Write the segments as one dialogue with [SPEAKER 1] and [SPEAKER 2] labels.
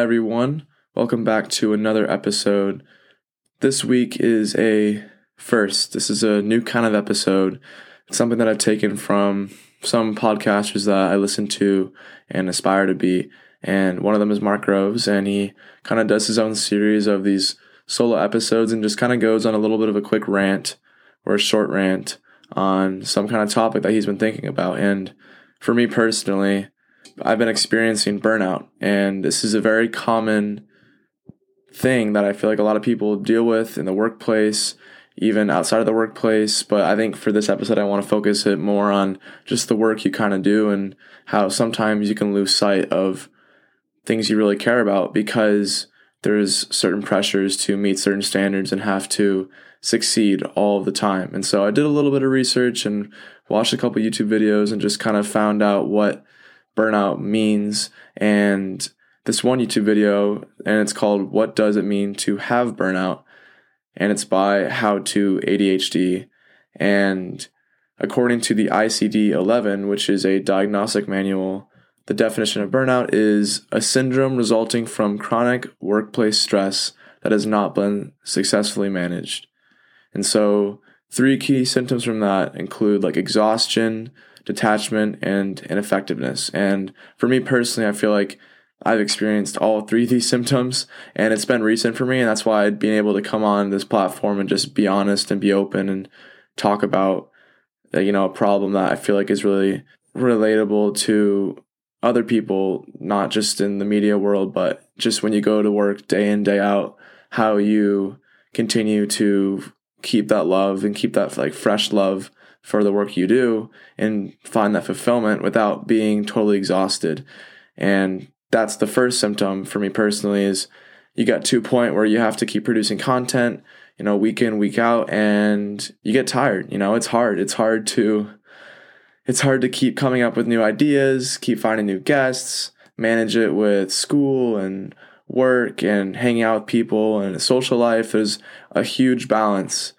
[SPEAKER 1] Everyone. Welcome back to another episode. This week is a first. This is a new kind of episode. It's something that I've taken from some podcasters that I listen to and aspire to be. And one of them is Mark Groves, and he kind of does his own series of these solo episodes and just kind of goes on a little bit of a quick rant or a short rant on some kind of topic that he's been thinking about. And for me personally, I've been experiencing burnout, and this is a very common thing that I feel like a lot of people deal with in the workplace, even outside of the workplace. But I think for this episode, I want to focus it more on just the work you kind of do and how sometimes you can lose sight of things you really care about because there's certain pressures to meet certain standards and have to succeed all the time. And so I did a little bit of research and watched a couple YouTube videos and just kind of found out what burnout means and this one YouTube video and it's called What Does It Mean to Have Burnout? And it's by How to ADHD. And according to the ICD 11, which is a diagnostic manual, the definition of burnout is a syndrome resulting from chronic workplace stress that has not been successfully managed. And so, three key symptoms from that include like exhaustion, detachment, and ineffectiveness. And for me personally, I feel like I've experienced all three of these symptoms, and it's been recent for me, and that's why being able to come on this platform and just be honest and be open and talk about, uh, you know, a problem that I feel like is really relatable to other people, not just in the media world, but just when you go to work day in day out, how you continue to keep that love and keep that like fresh love for the work you do and find that fulfillment without being totally exhausted. And that's the first symptom for me personally is you get to a point where you have to keep producing content, you know, week in, week out, and you get tired. You know, it's hard. It's hard to it's hard to keep coming up with new ideas, keep finding new guests, manage it with school and work and hanging out with people and social life. There's a huge balance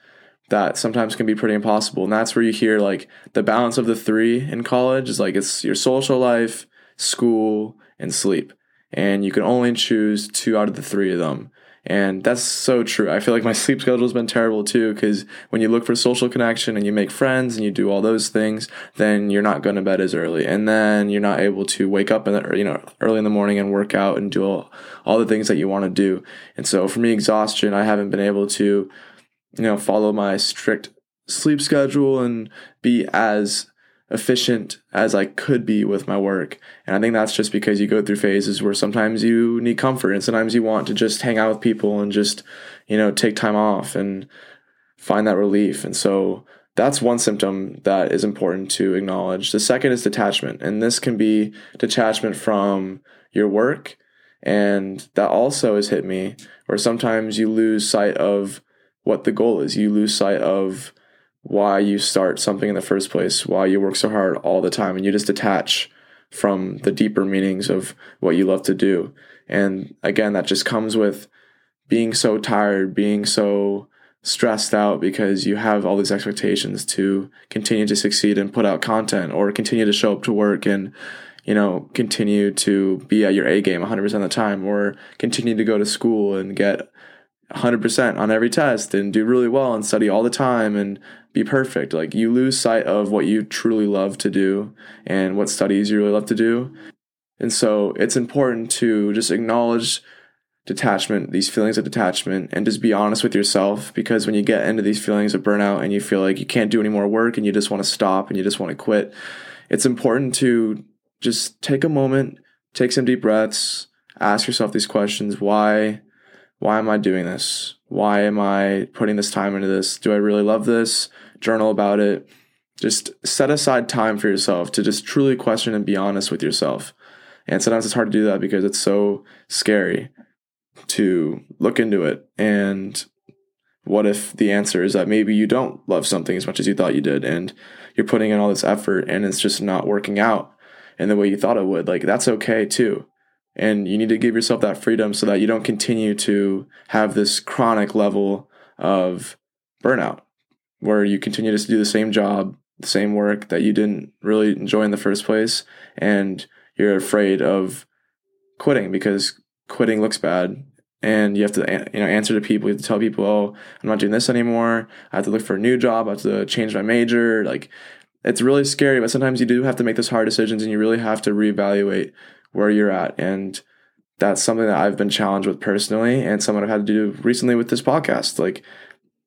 [SPEAKER 1] that sometimes can be pretty impossible. And that's where you hear like the balance of the three in college is like it's your social life, school, and sleep. And you can only choose two out of the three of them. And that's so true. I feel like my sleep schedule has been terrible too, because when you look for social connection and you make friends and you do all those things, then you're not going to bed as early, and then you're not able to wake up in the you know early in the morning and work out and do all, all the things that you want to do. And so for me, exhaustion, I haven't been able to, you know, follow my strict sleep schedule and be as efficient as I could be with my work. And I think that's just because you go through phases where sometimes you need comfort and sometimes you want to just hang out with people and just, you know, take time off and find that relief. And so that's one symptom that is important to acknowledge. The second is detachment. And this can be detachment from your work. And that also has hit me where sometimes you lose sight of what the goal is. You lose sight of why you start something in the first place, why you work so hard all the time, and you just detach from the deeper meanings of what you love to do. And again, that just comes with being so tired, being so stressed out because you have all these expectations to continue to succeed and put out content or continue to show up to work and you know continue to be at your A game 100% of the time or continue to go to school and get 100% on every test and do really well and study all the time and be perfect. Like you lose sight of what you truly love to do and what studies you really love to do. And so it's important to just acknowledge detachment, these feelings of detachment, and just be honest with yourself because when you get into these feelings of burnout and you feel like you can't do any more work and you just want to stop and you just want to quit, it's important to just take a moment, take some deep breaths, ask yourself these questions why why am I doing this? Why am I putting this time into this? Do I really love this? Journal about it. Just set aside time for yourself to just truly question and be honest with yourself. And sometimes it's hard to do that because it's so scary to look into it. And what if the answer is that maybe you don't love something as much as you thought you did and you're putting in all this effort and it's just not working out in the way you thought it would? Like, that's okay too. And you need to give yourself that freedom so that you don't continue to have this chronic level of burnout where you continue to do the same job, the same work that you didn't really enjoy in the first place. And you're afraid of quitting because quitting looks bad. And you have to you know answer to people you have to tell people oh i'm not doing this anymore. I have to look for a new job. I have to change my major. Like it's really scary but sometimes you do have to make those hard decisions and you really have to reevaluate where you're at and that's something that i've been challenged with personally and something i've had to do recently with this podcast like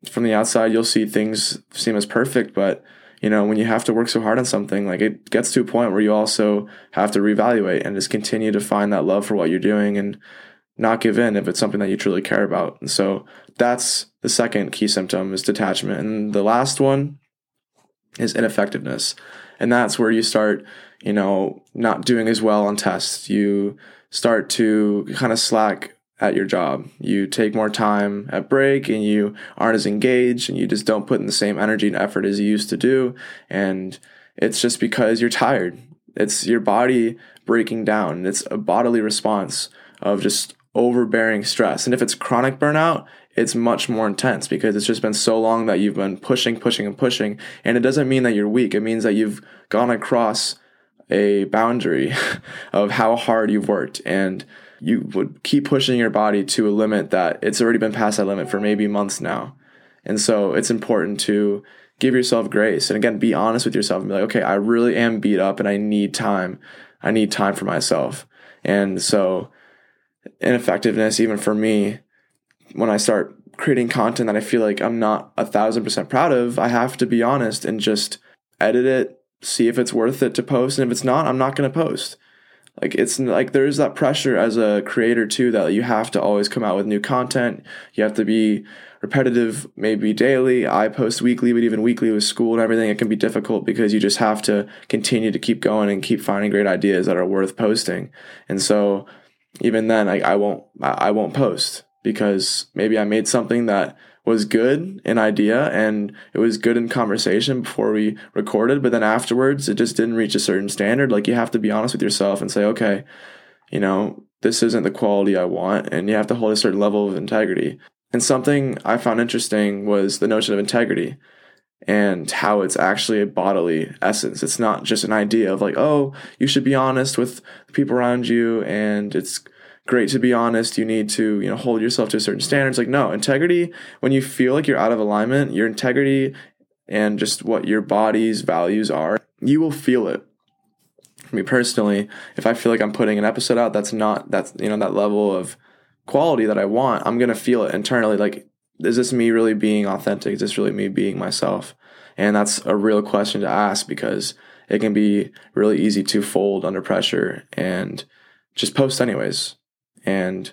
[SPEAKER 1] from the outside you'll see things seem as perfect but you know when you have to work so hard on something like it gets to a point where you also have to reevaluate and just continue to find that love for what you're doing and not give in if it's something that you truly care about. And so that's the second key symptom is detachment. And the last one is ineffectiveness. And that's where you start, you know, not doing as well on tests. You start to kind of slack at your job. You take more time at break and you aren't as engaged and you just don't put in the same energy and effort as you used to do. And it's just because you're tired. It's your body breaking down. It's a bodily response of just overbearing stress. And if it's chronic burnout, it's much more intense because it's just been so long that you've been pushing, pushing, and pushing. And it doesn't mean that you're weak. It means that you've gone across a boundary of how hard you've worked. And you would keep pushing your body to a limit that it's already been past that limit for maybe months now. And so it's important to give yourself grace. And again, be honest with yourself and be like, okay, I really am beat up and I need time. I need time for myself. And so ineffectiveness, even for me, when I start creating content that I feel like I'm not a thousand percent proud of, I have to be honest and just edit it, see if it's worth it to post. And if it's not, I'm not going to post. Like it's like there's that pressure as a creator too that you have to always come out with new content. You have to be repetitive, maybe daily. I post weekly, but even weekly with school and everything, it can be difficult because you just have to continue to keep going and keep finding great ideas that are worth posting. And so even then I, I won't I won't post because maybe I made something that was good in idea and it was good in conversation before we recorded, but then afterwards it just didn't reach a certain standard. Like you have to be honest with yourself and say, okay, you know, this isn't the quality I want, and you have to hold a certain level of integrity. And something I found interesting was the notion of integrity and how it's actually a bodily essence. It's not just an idea of like, oh, you should be honest with the people around you and it's great to be honest. You need to, you know, hold yourself to certain standards. Like, no, integrity, when you feel like you're out of alignment, your integrity and just what your body's values are, you will feel it. Me personally, if I feel like I'm putting an episode out that's not that's you know that level of quality that I want, I'm gonna feel it internally. Like is this me really being authentic? Is this really me being myself? And that's a real question to ask because it can be really easy to fold under pressure and just post anyways and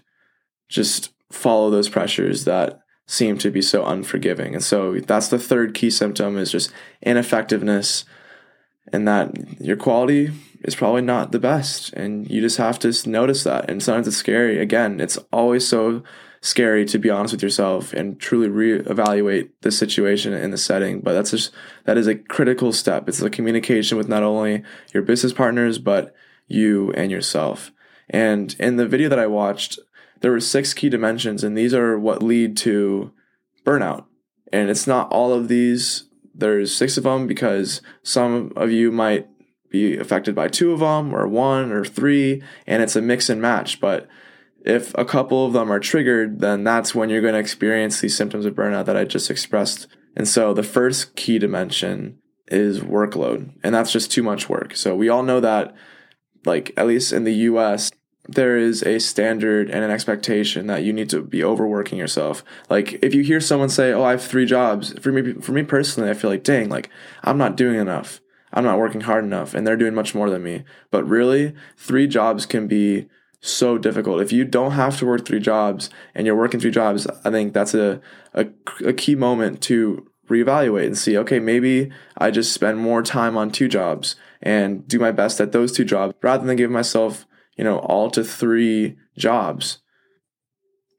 [SPEAKER 1] just follow those pressures that seem to be so unforgiving. And so that's the third key symptom is just ineffectiveness and that your quality is probably not the best and you just have to notice that and sometimes it's scary again it's always so scary to be honest with yourself and truly reevaluate the situation in the setting. But that's just that is a critical step. It's the communication with not only your business partners but you and yourself. And in the video that I watched, there were six key dimensions, and these are what lead to burnout. And it's not all of these. There's six of them because some of you might be affected by two of them or one or three, and it's a mix and match. But if a couple of them are triggered, then that's when you're going to experience these symptoms of burnout that I just expressed. And so the first key dimension is workload, and that's just too much work. So we all know that, like, at least in the US, there is a standard and an expectation that you need to be overworking yourself. Like if you hear someone say, "Oh, I have 3 jobs." For me for me personally, I feel like, "Dang, like I'm not doing enough. I'm not working hard enough and they're doing much more than me." But really, 3 jobs can be so difficult. If you don't have to work three jobs and you're working three jobs, I think that's a, a, a, key moment to reevaluate and see, okay, maybe I just spend more time on two jobs and do my best at those two jobs rather than give myself, you know, all to three jobs.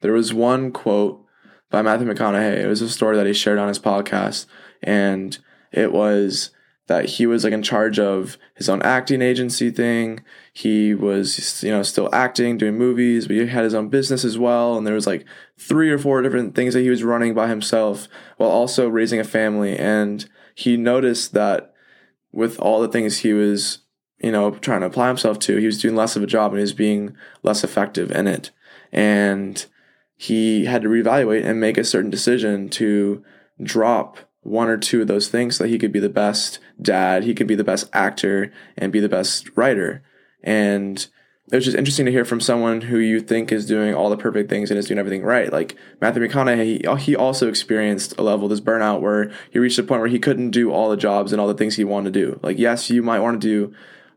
[SPEAKER 1] There was one quote by Matthew McConaughey. It was a story that he shared on his podcast and it was that he was like in charge of his own acting agency thing. He was, you know, still acting, doing movies, but he had his own business as well. And there was like three or four different things that he was running by himself while also raising a family. And he noticed that with all the things he was, you know, trying to apply himself to, he was doing less of a job and he was being less effective in it. and he had to reevaluate and make a certain decision to drop one or two of those things so that he could be the best dad, he could be the best actor, and be the best writer. And it was just interesting to hear from someone who you think is doing all the perfect things and is doing everything right. Like Matthew McConaughey, he, also experienced a level of this burnout where he reached a point where he couldn't do all the jobs and all the things he wanted to do. Like, yes, you might want to do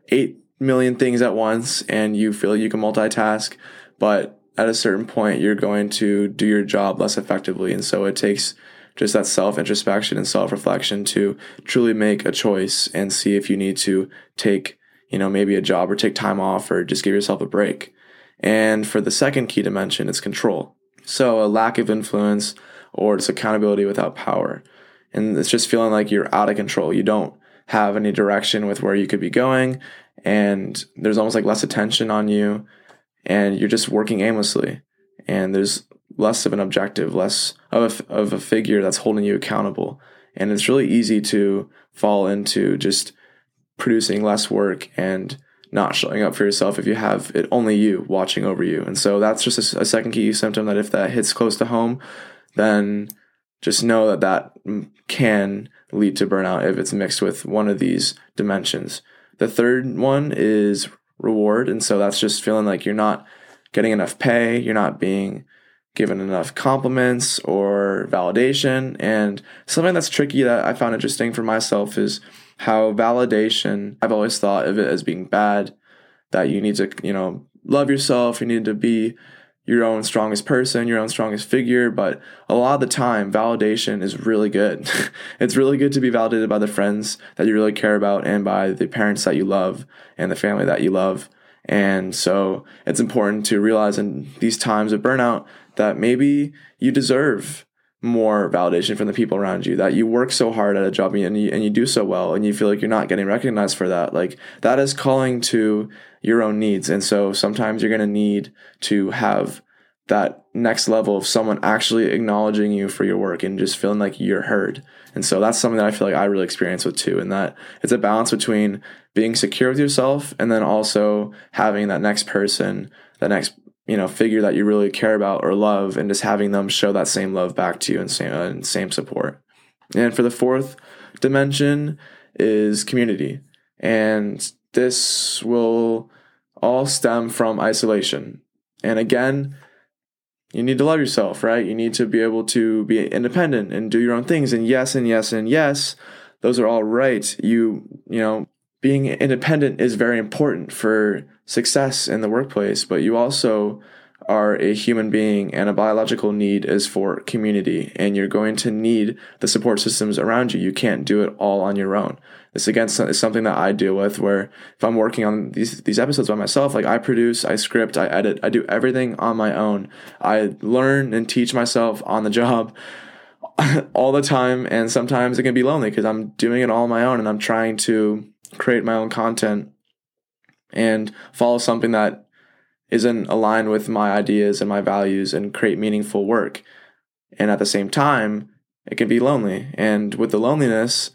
[SPEAKER 1] eight million things at once and you feel you can multitask, but at a certain point, you're going to do your job less effectively. And so it takes just that self introspection and self reflection to truly make a choice and see if you need to take, you know, maybe a job or take time off or just give yourself a break. And for the second key dimension, it's control. So a lack of influence or it's accountability without power. And it's just feeling like you're out of control. You don't have any direction with where you could be going. And there's almost like less attention on you. And you're just working aimlessly. And there's less of an objective, less of a, of a figure that's holding you accountable. And it's really easy to fall into just producing less work and not showing up for yourself if you have it only you watching over you. And so that's just a, a second key symptom that if that hits close to home, then just know that that can lead to burnout if it's mixed with one of these dimensions. The third one is reward. And so that's just feeling like you're not getting enough pay, you're not being given enough compliments or validation. And something that's tricky that I found interesting for myself is how validation, I've always thought of it as being bad, that you need to, you know, love yourself, you need to be your own strongest person, your own strongest figure. But a lot of the time, validation is really good. it's really good to be validated by the friends that you really care about and by the parents that you love and the family that you love. And so it's important to realize in these times of burnout that maybe you deserve more validation from the people around you that you work so hard at a job and you, and you do so well and you feel like you're not getting recognized for that like that is calling to your own needs. And so sometimes you're going to need to have that next level of someone actually acknowledging you for your work and just feeling like you're heard. And so that's something that i feel like i really experience with too and that it's a balance between being secure with yourself and then also having that next person that next you know figure that you really care about or love and just having them show that same love back to you and same, and same support. And for the fourth dimension is community. And this will all stem from isolation. And again you need to love yourself right? You need to be able to be independent and do your own things. And yes and yes and yes those are all right. You you know being independent is very important for success in the workplace, but you also are a human being and a biological need is for community and you're going to need the support systems around you. You can't do it all on your own. This again is something that I deal with where if I'm working on these these episodes by myself, like I produce, I script, I edit, I do everything on my own. I learn and teach myself on the job all the time and sometimes it can be lonely because I'm doing it all on my own and I'm trying to create my own content and follow something that isn't aligned with my ideas and my values and create meaningful work. And at the same time, it can be lonely. And with the loneliness,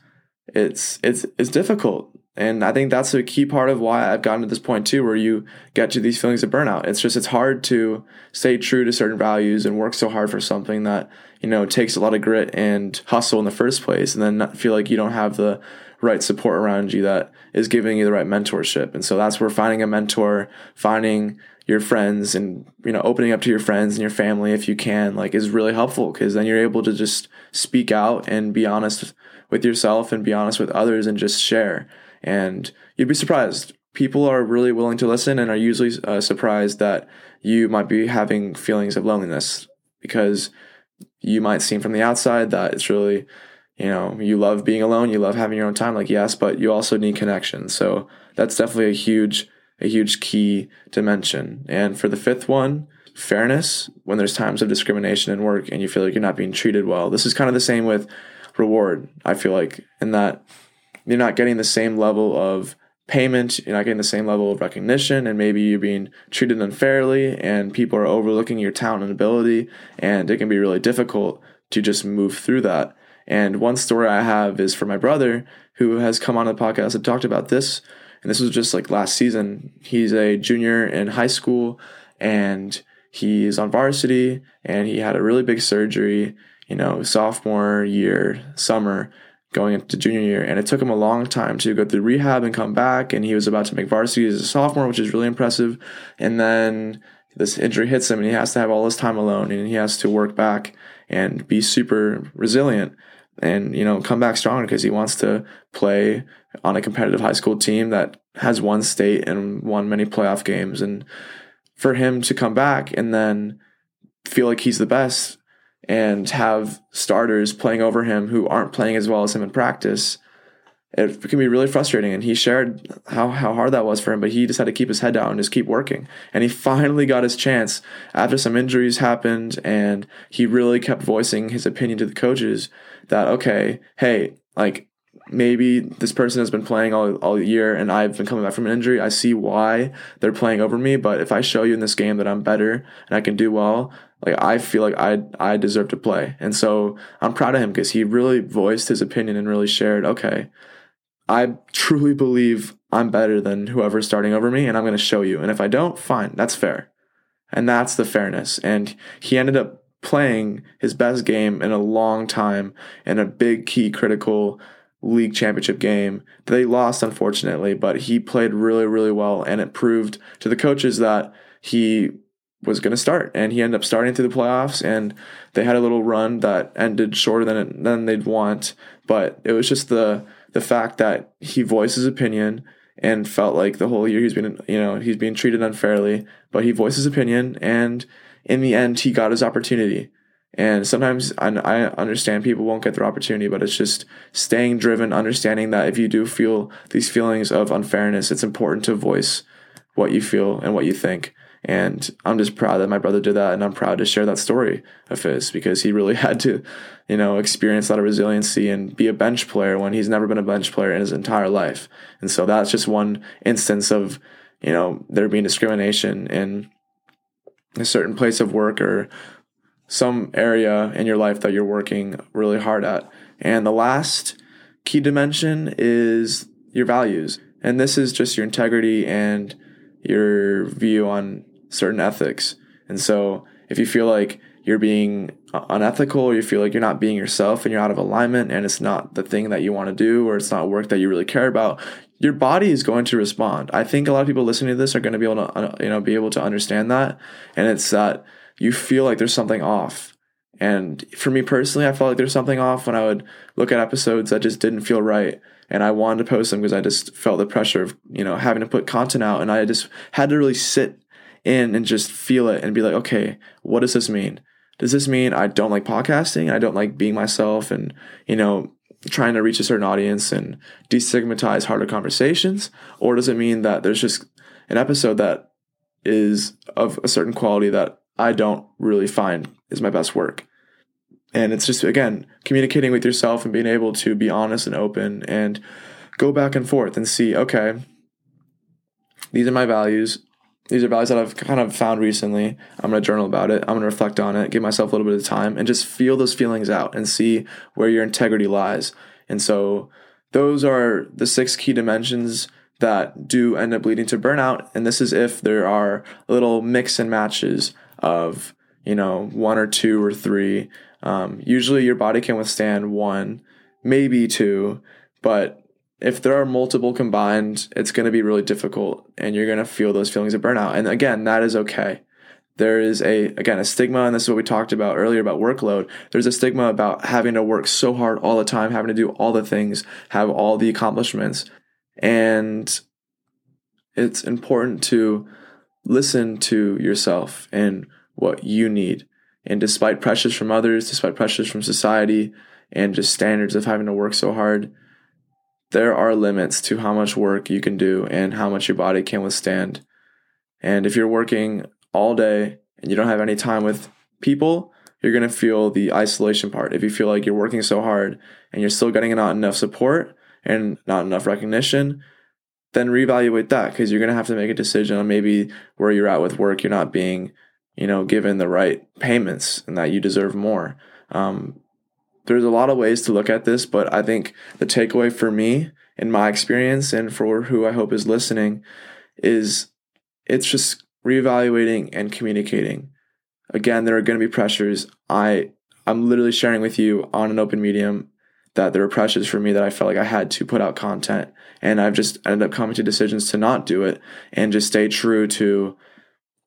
[SPEAKER 1] it's it's it's difficult. And I think that's a key part of why I've gotten to this point too, where you get to these feelings of burnout. It's just it's hard to stay true to certain values and work so hard for something that, you know, takes a lot of grit and hustle in the first place and then not feel like you don't have the right support around you that is giving you the right mentorship. And so that's where finding a mentor, finding your friends and you know opening up to your friends and your family if you can like is really helpful because then you're able to just speak out and be honest with yourself and be honest with others and just share and you'd be surprised people are really willing to listen and are usually uh, surprised that you might be having feelings of loneliness because you might seem from the outside that it's really you know, you love being alone, you love having your own time, like yes, but you also need connection. So that's definitely a huge, a huge key dimension. And for the fifth one, fairness, when there's times of discrimination in work and you feel like you're not being treated well. This is kind of the same with reward, I feel like, in that you're not getting the same level of payment, you're not getting the same level of recognition, and maybe you're being treated unfairly, and people are overlooking your talent and ability, and it can be really difficult to just move through that. And one story I have is for my brother who has come on the podcast and talked about this. And this was just like last season. He's a junior in high school and he's on varsity and he had a really big surgery, you know, sophomore year, summer, going into junior year. And it took him a long time to go through rehab and come back. And he was about to make varsity as a sophomore, which is really impressive. And then this injury hits him and he has to have all this time alone and he has to work back and be super resilient and you know come back stronger because he wants to play on a competitive high school team that has won state and won many playoff games and for him to come back and then feel like he's the best and have starters playing over him who aren't playing as well as him in practice it can be really frustrating. And he shared how, how hard that was for him, but he just had to keep his head down and just keep working. And he finally got his chance after some injuries happened. And he really kept voicing his opinion to the coaches that, okay, hey, like maybe this person has been playing all, all year and I've been coming back from an injury. I see why they're playing over me. But if I show you in this game that I'm better and I can do well, like I feel like I I deserve to play. And so I'm proud of him because he really voiced his opinion and really shared, okay, I truly believe I'm better than whoever's starting over me, and I'm going to show you. And if I don't, fine, that's fair. And that's the fairness. And he ended up playing his best game in a long time in a big, key, critical league championship game they lost, unfortunately. But he played really, really well, and it proved to the coaches that he was going to start. And he ended up starting through the playoffs, and they had a little run that ended shorter than than they'd want. But it was just the the fact that he voiced his opinion and felt like the whole year he's been, you know, he's being treated unfairly, but he voiced his opinion and in the end he got his opportunity. And sometimes I, I understand people won't get their opportunity, but it's just staying driven, understanding that if you do feel these feelings of unfairness, it's important to voice what you feel and what you think. And I'm just proud that my brother did that. And I'm proud to share that story of his because he really had to, you know, experience a lot of resiliency and be a bench player when he's never been a bench player in his entire life. And so that's just one instance of, you know, there being discrimination in a certain place of work or some area in your life that you're working really hard at. And the last key dimension is your values. And this is just your integrity and your view on certain ethics. And so if you feel like you're being unethical or you feel like you're not being yourself and you're out of alignment and it's not the thing that you want to do or it's not work that you really care about, your body is going to respond. I think a lot of people listening to this are going to be able to you know be able to understand that and it's that you feel like there's something off. And for me personally, I felt like there's something off when I would look at episodes that just didn't feel right and I wanted to post them because I just felt the pressure of, you know, having to put content out and I just had to really sit in and just feel it and be like, okay, what does this mean? Does this mean I don't like podcasting? I don't like being myself and, you know, trying to reach a certain audience and destigmatize harder conversations? Or does it mean that there's just an episode that is of a certain quality that I don't really find is my best work? And it's just, again, communicating with yourself and being able to be honest and open and go back and forth and see, okay, these are my values these are values that I've kind of found recently. I'm going to journal about it. I'm going to reflect on it, give myself a little bit of time, and just feel those feelings out and see where your integrity lies. And so, those are the six key dimensions that do end up leading to burnout. And this is if there are little mix and matches of, you know, one or two or three. Um, usually, your body can withstand one, maybe two, but if there are multiple combined, it's going to be really difficult and you're going to feel those feelings of burnout. And again, that is okay. There is a, again, a stigma, and this is what we talked about earlier about workload. There's a stigma about having to work so hard all the time, having to do all the things, have all the accomplishments. And it's important to listen to yourself and what you need. And despite pressures from others, despite pressures from society, and just standards of having to work so hard, there are limits to how much work you can do and how much your body can withstand. And if you're working all day and you don't have any time with people, you're going to feel the isolation part. If you feel like you're working so hard and you're still getting not enough support and not enough recognition, then reevaluate that because you're going to have to make a decision on maybe where you're at with work. You're not being, you know, given the right payments and that you deserve more. Um, there's a lot of ways to look at this, but I think the takeaway for me, in my experience, and for who I hope is listening, is it's just reevaluating and communicating. again, there are going to be pressures. I I'm literally sharing with you on an open medium that there were pressures for me that I felt like I had to put out content. And I've just ended up coming to decisions to not do it and just stay true to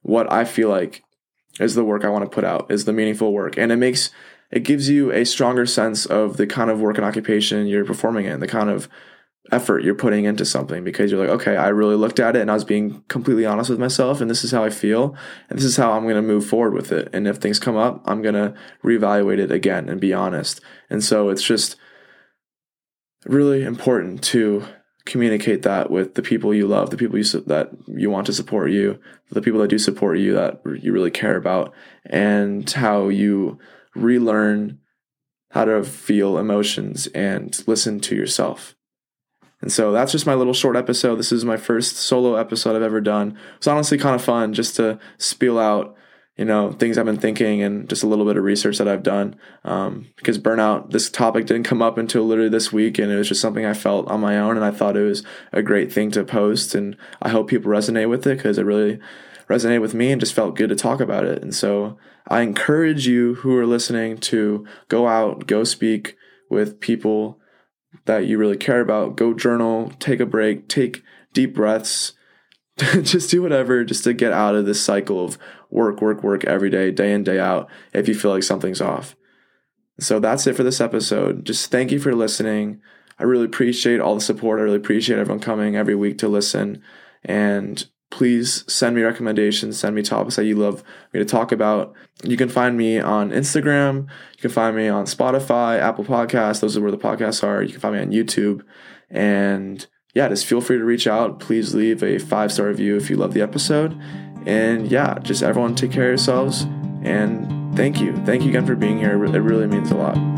[SPEAKER 1] what I feel like is the work I want to put out, is the meaningful work. And it makes it gives you a stronger sense of the kind of work and occupation you're performing in, the kind of effort you're putting into something because you're like, okay, I really looked at it and I was being completely honest with myself and this is how I feel and this is how I'm going to move forward with it. And if things come up, I'm going to reevaluate it again and be honest. And so it's just really important to communicate that with the people you love, the people you that you want to support you, the people that do support you that you really care about, and how you relearn how to feel emotions and listen to yourself. And so that's just my little short episode. This is my first solo episode I've ever done. It's honestly kind of fun just to spiel out you know things I've been thinking and just a little bit of research that I've done. Um, because burnout, this topic didn't come up until literally this week, and it was just something I felt on my own, and I thought it was a great thing to post, and I hope people resonate with it because it really resonated with me and just felt good to talk about it. And so I encourage you who are listening to go out, go speak with people that you really care about, go journal, take a break, take deep breaths just do whatever just to get out of this cycle of work, work, work every day, day in, day out, if you feel like something's off. So that's it for this episode. Just thank you for listening. I really appreciate all the support. I really appreciate everyone coming every week to listen. And please send me recommendations, send me topics that you love me to talk about. You can find me on Instagram. You can find me on Spotify, Apple Podcasts. Those are where the podcasts are. You can find me on YouTube. And yeah, just feel free to reach out. Please leave a five star review if you love the episode. And yeah, just everyone take care of yourselves. And thank you. Thank you again for being here. It really means a lot.